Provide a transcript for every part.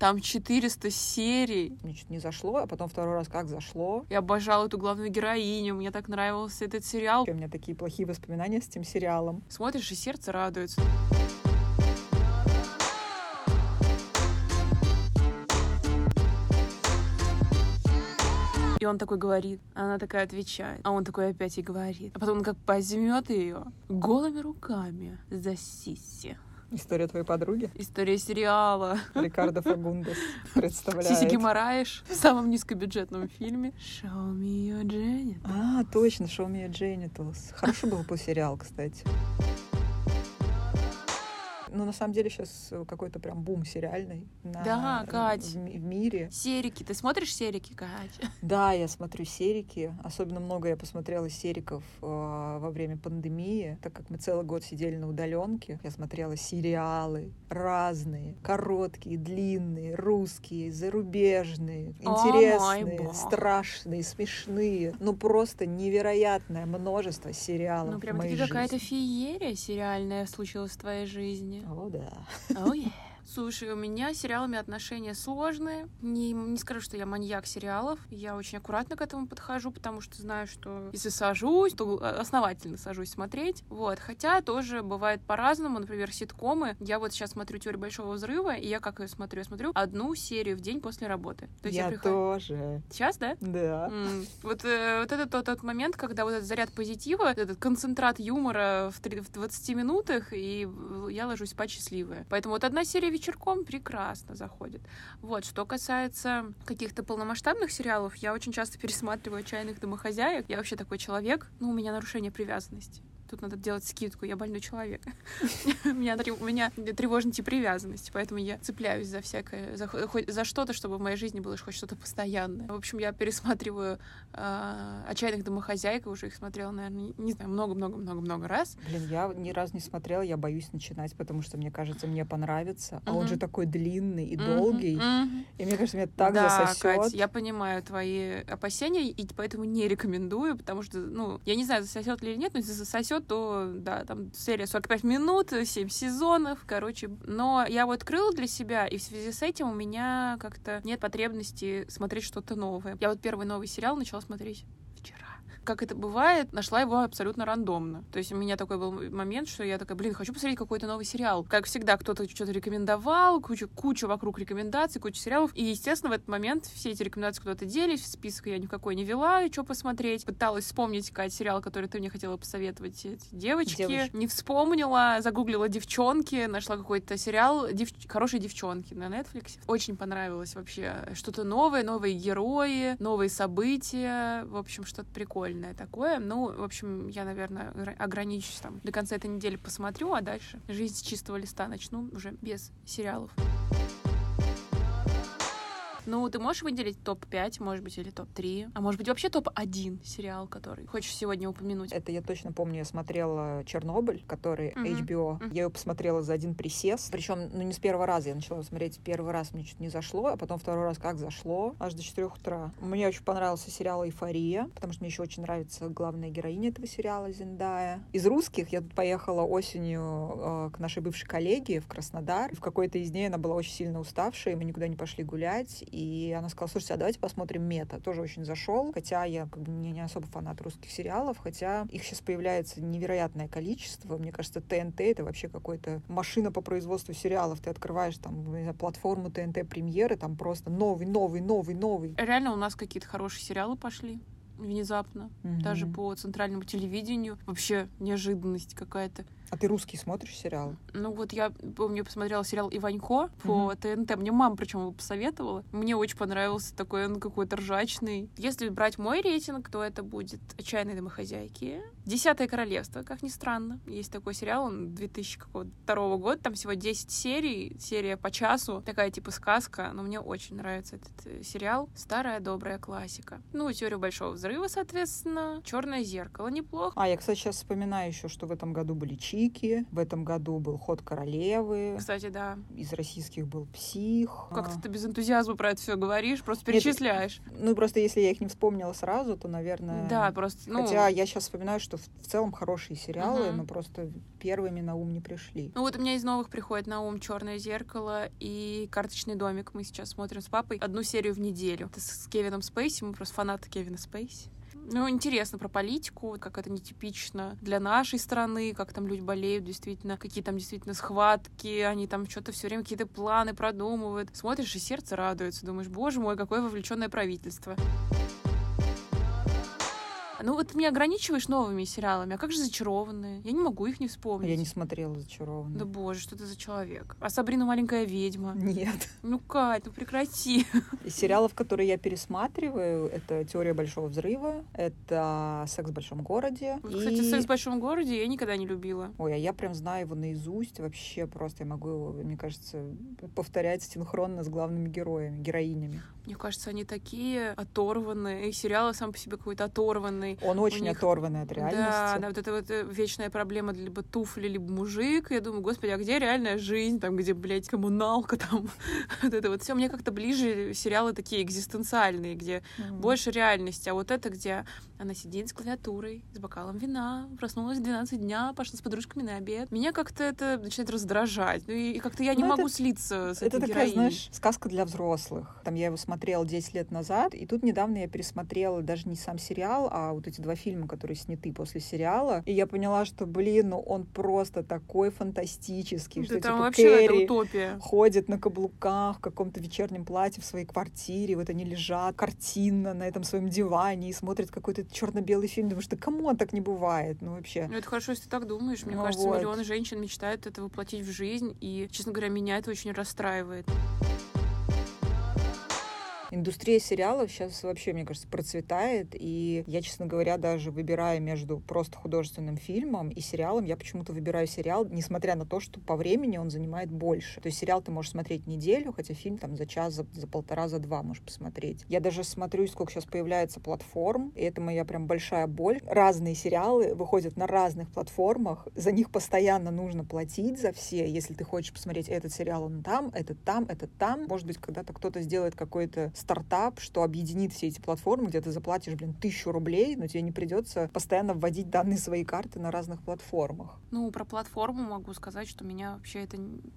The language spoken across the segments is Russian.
Там 400 серий. Мне чуть не зашло, а потом второй раз как зашло. Я обожала эту главную героиню, мне так нравился этот сериал. У меня такие плохие воспоминания с этим сериалом. Смотришь, и сердце радуется. И он такой говорит, она такая отвечает, а он такой опять и говорит. А потом он как возьмет ее голыми руками за сиси. История твоей подруги? История сериала. Рикардо Фагундес представляет. Сиси Гимараеш в самом низкобюджетном фильме Show me your genitals. А, точно, Show me your genitals. Хороший был бы сериал, кстати. Ну, на самом деле, сейчас какой-то прям бум сериальный. На, Да, Кать. В, в мире. Серики. Ты смотришь серики, Катя? Да, я смотрю серики. Особенно много я посмотрела сериков э, во время пандемии, так как мы целый год сидели на удаленке. Я смотрела сериалы разные, короткие, длинные, русские, зарубежные, О, интересные, бог. страшные, смешные. Ну, просто невероятное множество сериалов Ну, прям таки какая-то феерия сериальная случилась в твоей жизни. О, да. Oh, yeah. Слушай, у меня с сериалами отношения сложные. Не, не скажу, что я маньяк сериалов. Я очень аккуратно к этому подхожу, потому что знаю, что если сажусь, то основательно сажусь смотреть. Вот. Хотя тоже бывает по-разному. Например, ситкомы. Я вот сейчас смотрю «Теорию большого взрыва», и я как ее смотрю? Я смотрю одну серию в день после работы. То есть я, Я прихожу... тоже. Сейчас, да? Да. М, Вот, э, вот это тот, тот момент, когда вот этот заряд позитива, этот концентрат юмора в, три- в 20 минутах, и я ложусь спать счастливая. Поэтому вот одна серия вечерком прекрасно заходит. Вот, что касается каких-то полномасштабных сериалов, я очень часто пересматриваю «Отчаянных домохозяек». Я вообще такой человек, ну, у меня нарушение привязанности. Тут надо делать скидку, я больной человек. У меня, тревожный тип привязанности, поэтому я цепляюсь за всякое, за, что-то, чтобы в моей жизни было хоть что-то постоянное. В общем, я пересматриваю а, «Отчаянных домохозяек», уже их смотрела, наверное, не знаю, много-много-много-много раз. Блин, я ни разу не смотрела, я боюсь начинать, потому что мне кажется, мне понравится. А он же такой длинный и долгий. И мне кажется, меня так засосет. Я понимаю твои опасения, и поэтому не рекомендую, потому что, ну, я не знаю, засосет ли или нет, но если засосет, то, да, там серия 45 минут, 7 сезонов, короче. Но я вот открыла для себя, и в связи с этим у меня как-то нет потребности смотреть что-то новое. Я вот первый новый сериал начала смотреть вчера. Как это бывает, нашла его абсолютно рандомно. То есть у меня такой был момент, что я такая, блин, хочу посмотреть какой-то новый сериал. Как всегда, кто-то что-то рекомендовал, куча, куча вокруг рекомендаций, куча сериалов. И, естественно, в этот момент все эти рекомендации куда-то делись, в список я никакой не вела, и что посмотреть. Пыталась вспомнить, какой сериал, который ты мне хотела посоветовать, эти девочки. Девочки. Не вспомнила, загуглила девчонки, нашла какой-то сериал «Дев- «Хорошие девчонки» на Netflix. Очень понравилось вообще. Что-то новое, новые герои, новые события. В общем, что-то прикольное такое. Ну, в общем, я, наверное, огра- ограничусь там. До конца этой недели посмотрю, а дальше жизнь с чистого листа начну уже без сериалов. Ну, ты можешь выделить топ-5, может быть, или топ-3, а может быть, вообще топ-1 сериал, который хочешь сегодня упомянуть? Это я точно помню, я смотрела Чернобыль, который Мгм. HBO. Мгм. Я ее посмотрела за один присест. Причем, ну, не с первого раза. Я начала смотреть первый раз, мне чуть не зашло, а потом второй раз как зашло, аж до 4 утра. Мне очень понравился сериал «Эйфория», потому что мне еще очень нравится главная героиня этого сериала, Зендая. Из русских я тут поехала осенью э, к нашей бывшей коллеге в Краснодар. В какой-то из дней она была очень сильно уставшая, и мы никуда не пошли гулять. И она сказала, слушайте, а давайте посмотрим «Мета». Тоже очень зашел, хотя я как бы не, не особо фанат русских сериалов, хотя их сейчас появляется невероятное количество. Мне кажется, ТНТ — это вообще какой-то машина по производству сериалов. Ты открываешь там знаю, платформу ТНТ премьеры, там просто новый, новый, новый, новый. Реально у нас какие-то хорошие сериалы пошли внезапно. Даже Мгм. по центральному телевидению. Вообще неожиданность какая-то. А ты русский смотришь сериалы? Ну вот я помню, посмотрела сериал Иванько по ТНТ. Мне мама причем его посоветовала. Мне очень понравился такой он какой-то ржачный. Если брать мой рейтинг, то это будет «Отчаянные домохозяйки». «Десятое королевство», как ни странно. Есть такой сериал, он 2002 года, там всего 10 серий, серия по часу. Такая типа сказка, но мне очень нравится этот э, сериал. Старая добрая классика. Ну, «Теорию большого взрыва», соответственно. «Черное зеркало» неплохо. А, я, кстати, сейчас вспоминаю еще, что в этом году были «Чики», Чики. В этом году был Ход королевы. Кстати, да. Из российских был Псих. Как-то ты без энтузиазма про это все говоришь, просто Нет, перечисляешь. Ну, просто если я их не вспомнила сразу, то, наверное... Да, просто, ну... Хотя я сейчас вспоминаю, что в, в целом хорошие сериалы, Мгм. но просто первыми на ум не пришли. Ну вот у меня из новых приходит на ум Черное зеркало и карточный домик. Мы сейчас смотрим с папой одну серию в неделю. Это с Кевином Спейси, мы просто фанаты Кевина Спейси. Ну, интересно про политику, как это нетипично для нашей страны, как там люди болеют, действительно, какие там действительно схватки, они там что-то все время какие-то планы продумывают. Смотришь, и сердце радуется, думаешь, боже мой, какое вовлеченное правительство. Ну вот ты меня ограничиваешь новыми сериалами, а как же зачарованные? Я не могу их не вспомнить. Я не смотрела «Зачарованную». Да боже, что ты за человек? А Сабрина маленькая ведьма? Нет. Ну, Кать, ну прекрати. Из сериалов, которые я пересматриваю, это «Теория большого взрыва», это «Секс в большом городе». Вот, и- Кстати, «Секс в большом городе» я никогда не любила. Ой, а я прям знаю его наизусть, вообще просто я могу его, мне кажется, повторять синхронно с главными героями, героинями. Мне кажется, они такие оторванные. И сериал сам по себе какой-то оторванный. Он очень них- оторванный от реальности. Да, да, вот это вот э, вечная проблема либо туфли, либо мужик. Я думаю, господи, а где реальная жизнь? Там, где, блядь, коммуналка, там, вот это вот все. Мне как-то ближе сериалы такие экзистенциальные, где Мгм. больше реальности. А вот это, где она сидит с клавиатурой, с бокалом вина, проснулась в 12 дня, пошла с подружками на обед. Меня как-то это начинает раздражать. Ну и как-то я не Ну, это- могу слиться с Это этой такая, героиней. знаешь, сказка для взрослых. Там я его смотрела 10 лет назад, и тут недавно я пересмотрела даже не сам сериал, а вот эти два фильма, которые сняты после сериала. И я поняла, что, блин, ну он просто такой фантастический, Да что там типа вообще это Кэрри утопия. ходит на каблуках в каком-то вечернем платье в своей квартире, вот они лежат картинно на этом своем диване и смотрят какой-то черно-белый фильм, думаешь, да кому так не бывает, ну вообще. Ну, это хорошо, если ты так думаешь. Мне Ну кажется, вот. миллионы женщин мечтают это воплотить в жизнь. И, честно говоря, меня это очень расстраивает. Индустрия сериалов сейчас вообще, мне кажется, процветает, и я, честно говоря, даже выбирая между просто художественным фильмом и сериалом, я почему-то выбираю сериал, несмотря на то, что по времени он занимает больше. То есть сериал ты можешь смотреть неделю, хотя фильм там за час, за, за полтора, за два можешь посмотреть. Я даже смотрю, сколько сейчас появляется платформ, и это моя прям большая боль. Разные сериалы выходят на разных платформах, за них постоянно нужно платить за все, если ты хочешь посмотреть этот сериал, он там, этот там, этот там. Может быть, когда-то кто-то сделает какой-то стартап, что объединит все эти платформы, где ты заплатишь, блин, тысячу рублей, но тебе не придется постоянно вводить данные своей карты на разных платформах. Ну, про платформу могу сказать, что меня вообще это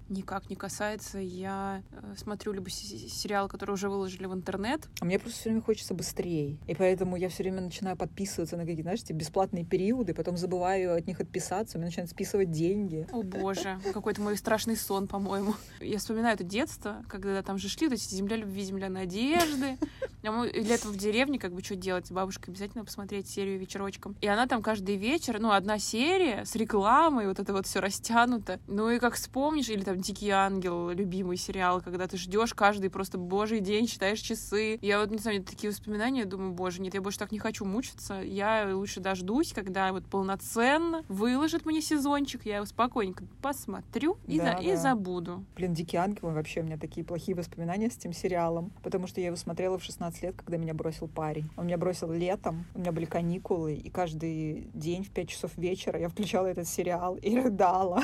никак не касается. Я э, смотрю либо с- сериалы, которые уже выложили в интернет. А мне просто все время хочется быстрее. И поэтому я все время начинаю подписываться на какие-то, знаешь, бесплатные периоды, потом забываю от них отписаться, у меня начинают списывать деньги. О боже, какой-то мой страшный сон, по-моему. Я вспоминаю это детство, когда там же шли вот эти «Земля любви, земля надежды» одежды. А мы летом в деревне, как бы, что делать? С бабушкой обязательно посмотреть серию вечерочком. И она там каждый вечер, ну, одна серия с рекламой, вот это вот все растянуто. Ну и как вспомнишь, или там «Дикий ангел», любимый сериал, когда ты ждешь каждый просто божий день, считаешь часы. Я вот, не знаю, такие воспоминания, думаю, боже, нет, я больше так не хочу мучиться. Я лучше дождусь, когда вот полноценно выложит мне сезончик, я его спокойненько посмотрю и, Да, за- и да. забуду. Блин, «Дикий ангел» вообще у меня такие плохие воспоминания с этим сериалом, потому что я его смотрела в 16 лет, когда меня бросил парень. Он меня бросил летом, у меня были каникулы, и каждый день в 5 часов вечера я включала этот сериал и рыдала.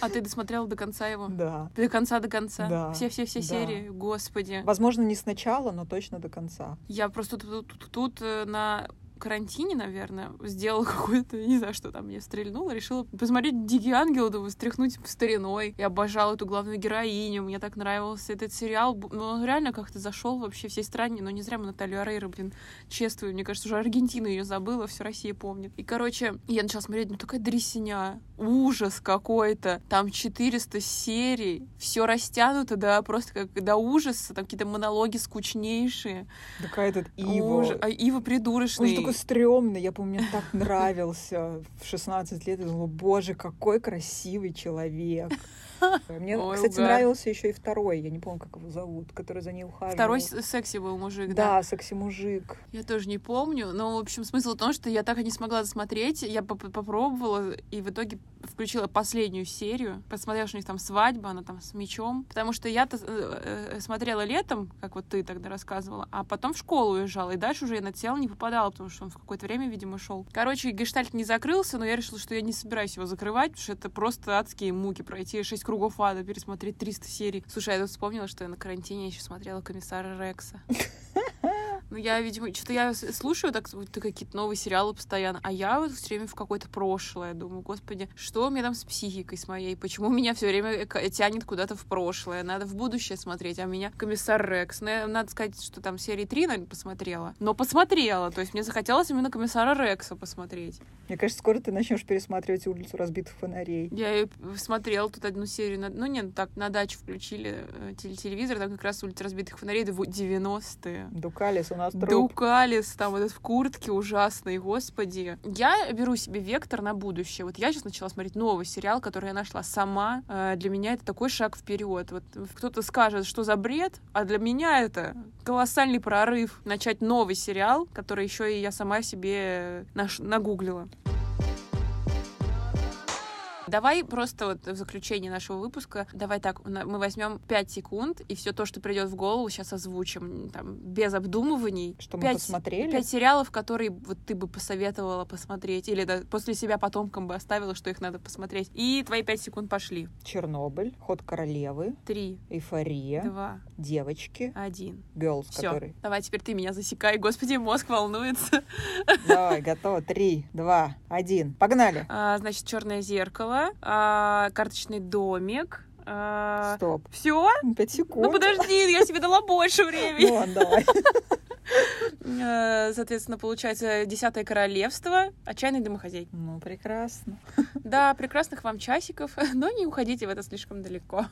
А ты досмотрела до конца его? Да. До конца, до конца? Да, Все-все-все да. серии? Господи. Возможно, не сначала, но точно до конца. Я просто тут, тут- тут, э, на карантине, наверное, сделала какую-то, не знаю, что там мне стрельнуло, решила посмотреть «Дикий ангел», думаю, стряхнуть стариной. Я обожала эту главную героиню, мне так нравился этот сериал. Ну, он реально как-то зашел вообще всей стране, но не зря мы Наталью Арейро, блин, чествую. Мне кажется, уже Аргентина ее забыла, все Россия помнит. И, короче, я начала смотреть, ну, такая дресня, ужас какой-то. Там 400 серий, все растянуто, да, просто как до ужаса, там какие-то монологи скучнейшие. Такая этот Иво. Ужас. А Ива придурочный. Же такой стрёмный. Я помню, мне так нравился в 16 лет. Я думала, боже, какой красивый человек. Мне, Ой, кстати, угар. нравился еще и второй, я не помню, как его зовут, который за ней ухаживал. Второй секси был мужик, да. Да, секси-мужик. Я тоже не помню, но, в общем, смысл в том, что я так и не смогла досмотреть. Я поп- попробовала, и в итоге включила последнюю серию, посмотрела, что у них там свадьба, она там с мечом. Потому что я-то э, э, смотрела летом, как вот ты тогда рассказывала, а потом в школу уезжала. И дальше уже я на тело не попадала, потому что он в какое-то время, видимо, шел. Короче, гештальт не закрылся, но я решила, что я не собираюсь его закрывать, потому что это просто адские муки пройти 6 кругов ада, пересмотреть 300 серий. Слушай, я тут вспомнила, что я на карантине еще смотрела комиссара Рекса. Ну, я, видимо, что-то я слушаю так, какие-то новые сериалы постоянно, а я вот все время в какое-то прошлое думаю, господи, что у меня там с психикой с моей, почему меня все время тянет куда-то в прошлое, надо в будущее смотреть, а меня комиссар Рекс. Ну, надо сказать, что там серии 3, наверное, посмотрела, но посмотрела, то есть мне захотелось именно комиссара Рекса посмотреть. Мне кажется, скоро ты начнешь пересматривать улицу разбитых фонарей. Я смотрела тут одну серию, ну нет, так на дачу включили э, телевизор, там как раз улица разбитых фонарей 90-е. Дукалис, нас труп. Дукалис, там этот в куртке ужасный, господи. Я беру себе вектор на будущее. Вот я сейчас начала смотреть новый сериал, который я нашла сама. Э, для меня это такой шаг вперед. Вот кто-то скажет, что за бред, а для меня это колоссальный прорыв. Начать новый сериал, который еще и я сама себе наш... нагуглила. Давай просто вот в заключение нашего выпуска, давай так, мы возьмем 5 секунд, и все то, что придет в голову, сейчас озвучим, там, без обдумываний. Что мы 5, посмотрели? Пять сериалов, которые вот ты бы посоветовала посмотреть, или да, после себя потомкам бы оставила, что их надо посмотреть. И твои 5 секунд пошли. Чернобыль, Ход королевы. Три. Эйфория. Два. Девочки. Один. Girls, Все. который. Давай, теперь ты меня засекай. Господи, мозг волнуется. Давай, готово. Три, два, один. Погнали. А, значит, черное зеркало а, карточный домик. А, Стоп. Все? Пять секунд. Ну подожди, я себе дала больше времени. Ну ладно, давай. А, соответственно, получается Десятое королевство, отчаянный домохозяй. Ну, прекрасно. Да, прекрасных вам часиков, но не уходите в это слишком далеко.